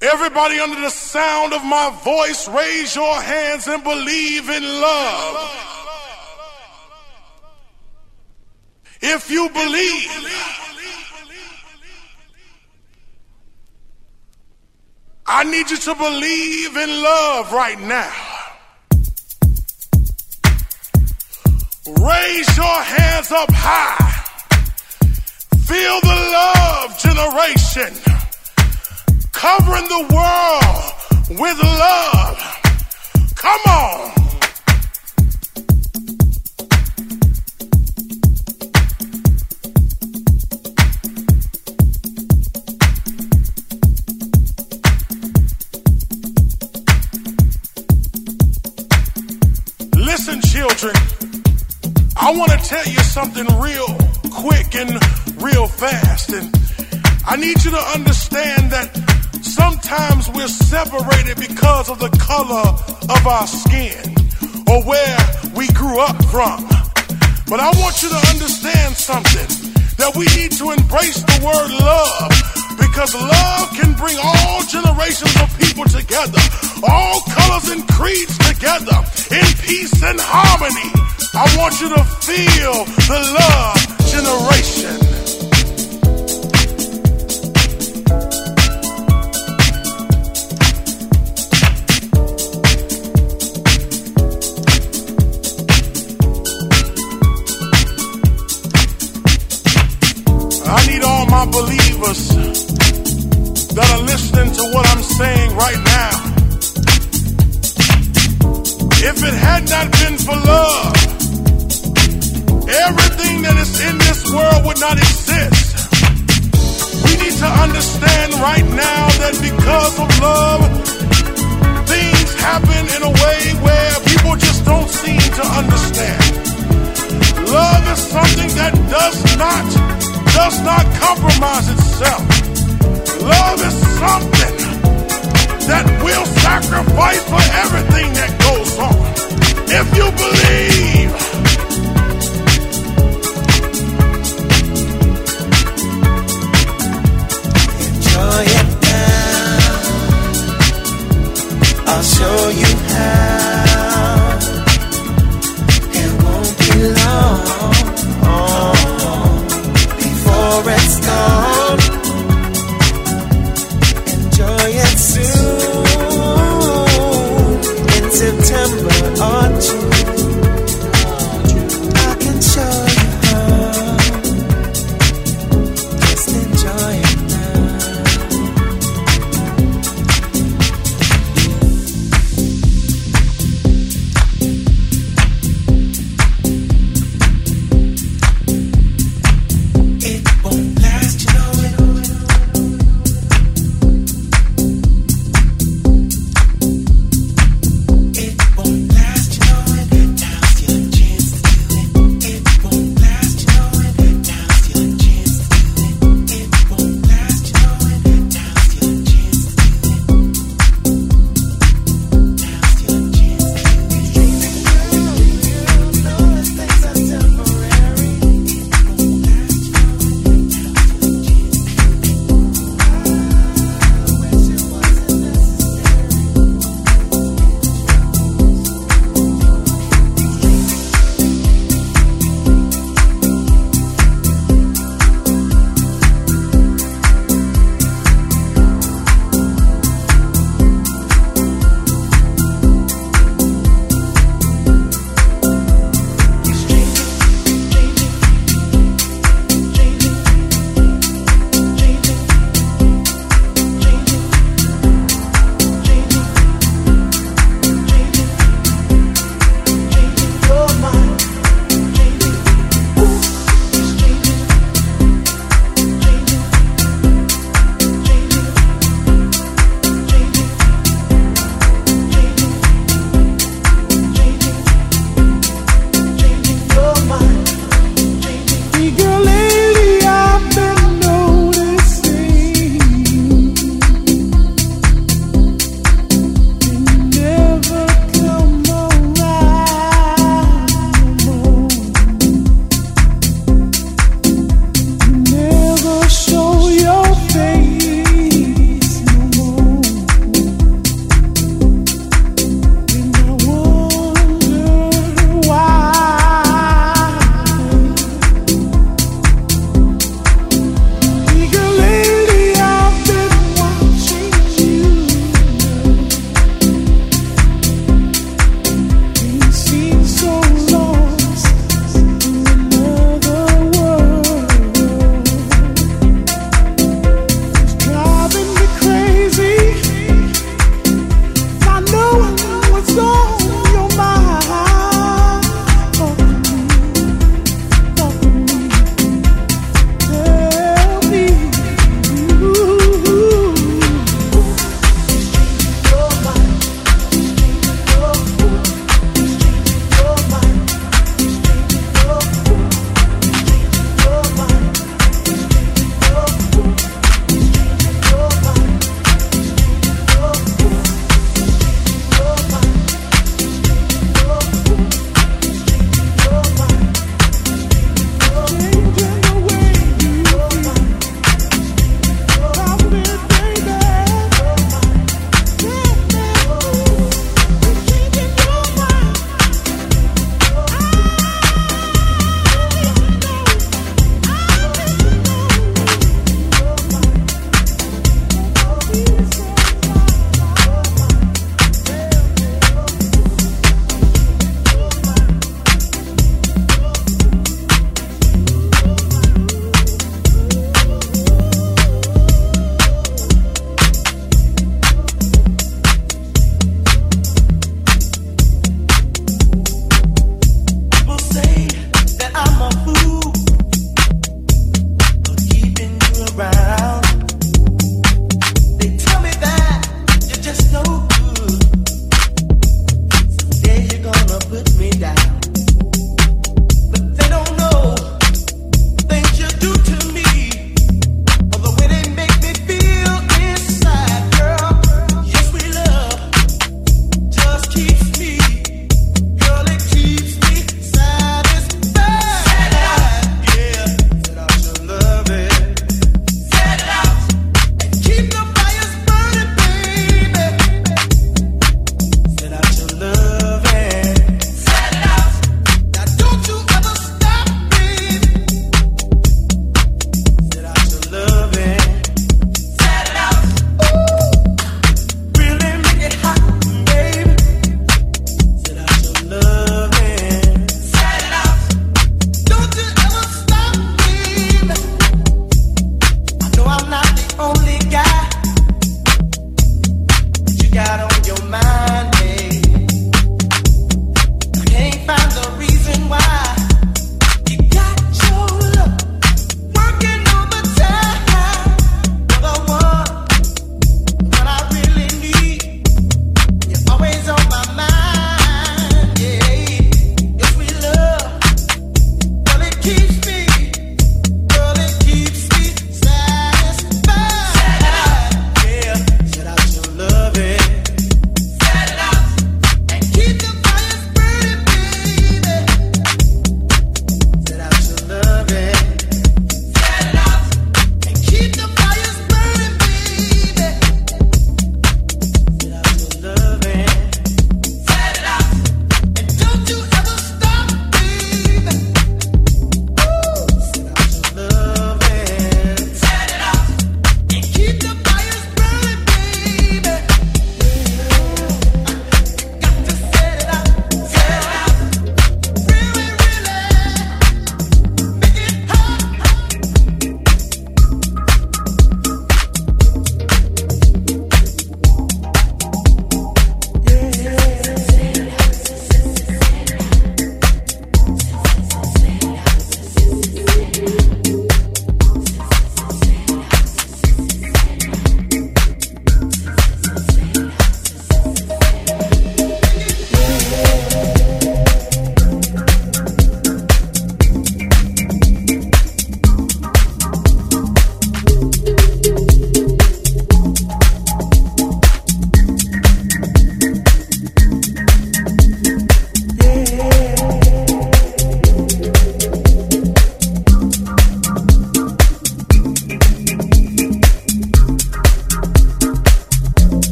Everybody under the sound of my voice, raise your hands and believe in love. If you believe, I need you to believe in love right now. Raise your hands up high. Feel the love generation covering the world with love. Come on. Listen, children, I want to tell you something real quick and real fast. And I need you to understand that sometimes we're separated because of the color of our skin or where we grew up from. But I want you to understand something that we need to embrace the word love because love can bring all generations of people together, all colors and creeds together in peace and harmony. I want you to feel the love generation. That because of love, things happen in a way where people just don't seem to understand. Love is something that does not does not compromise itself. Love is something that will sacrifice for everything that goes on. If you believe, I'll show you how. It won't be long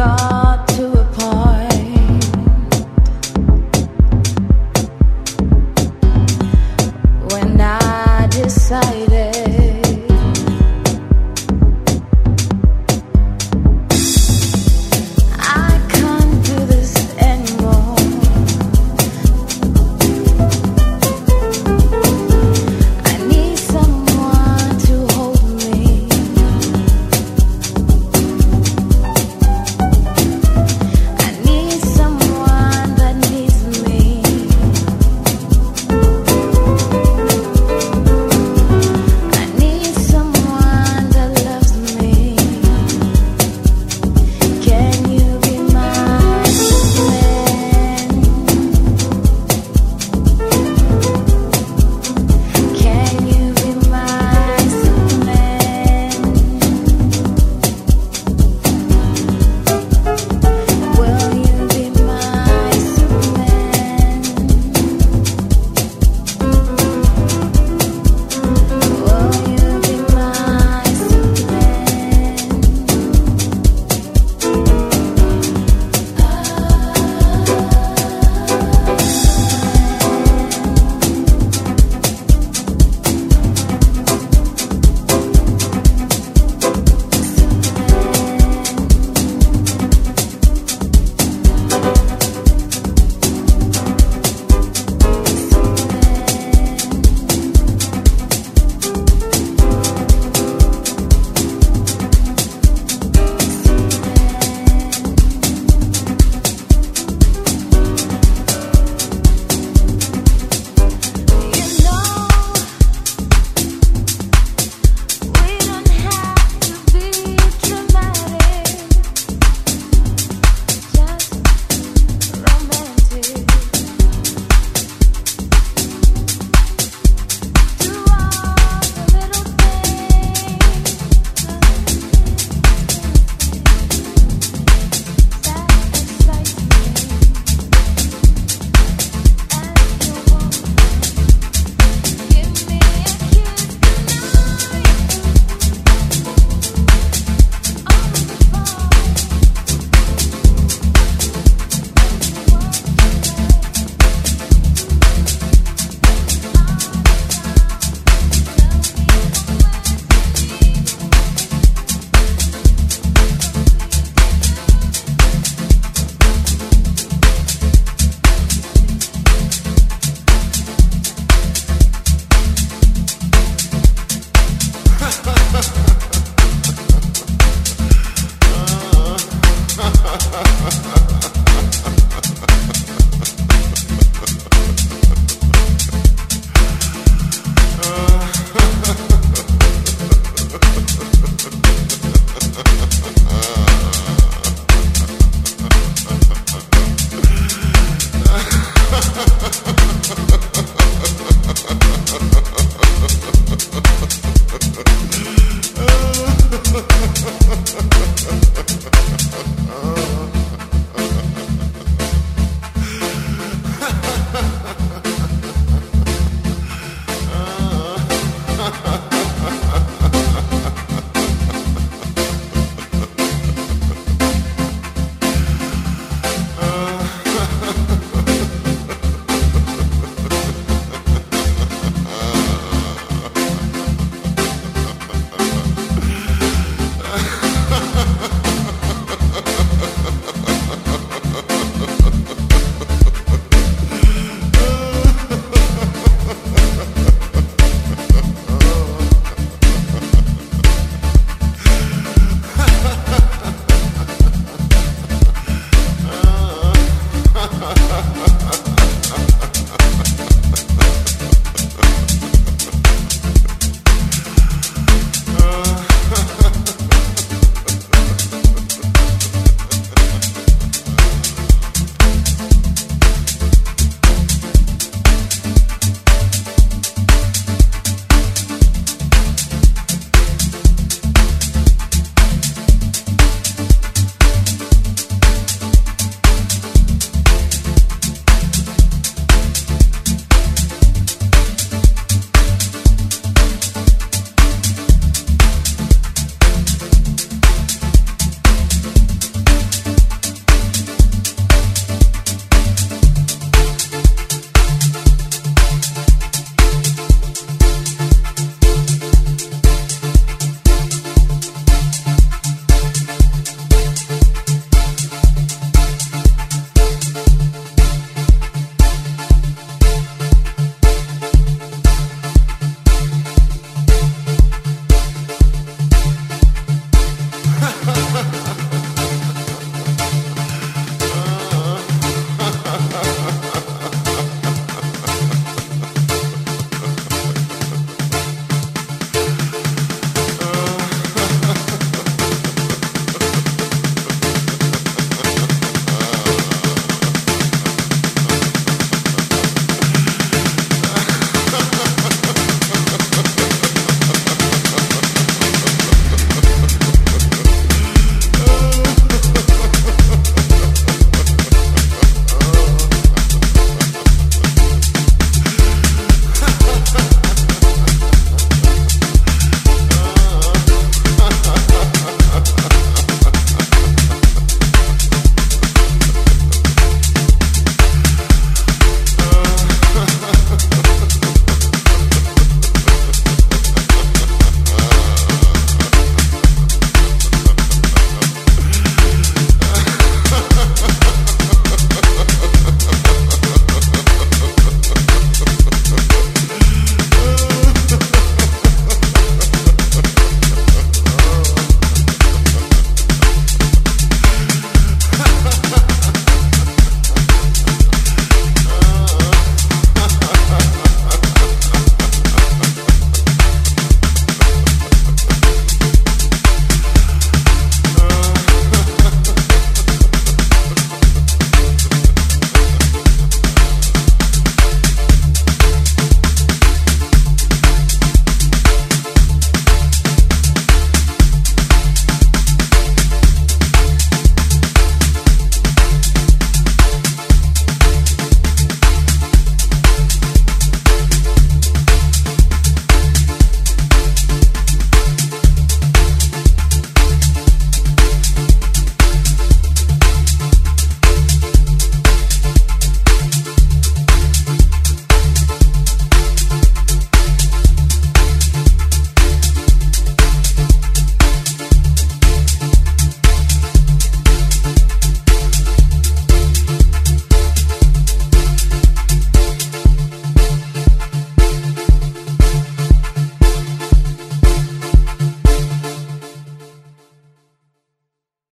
God.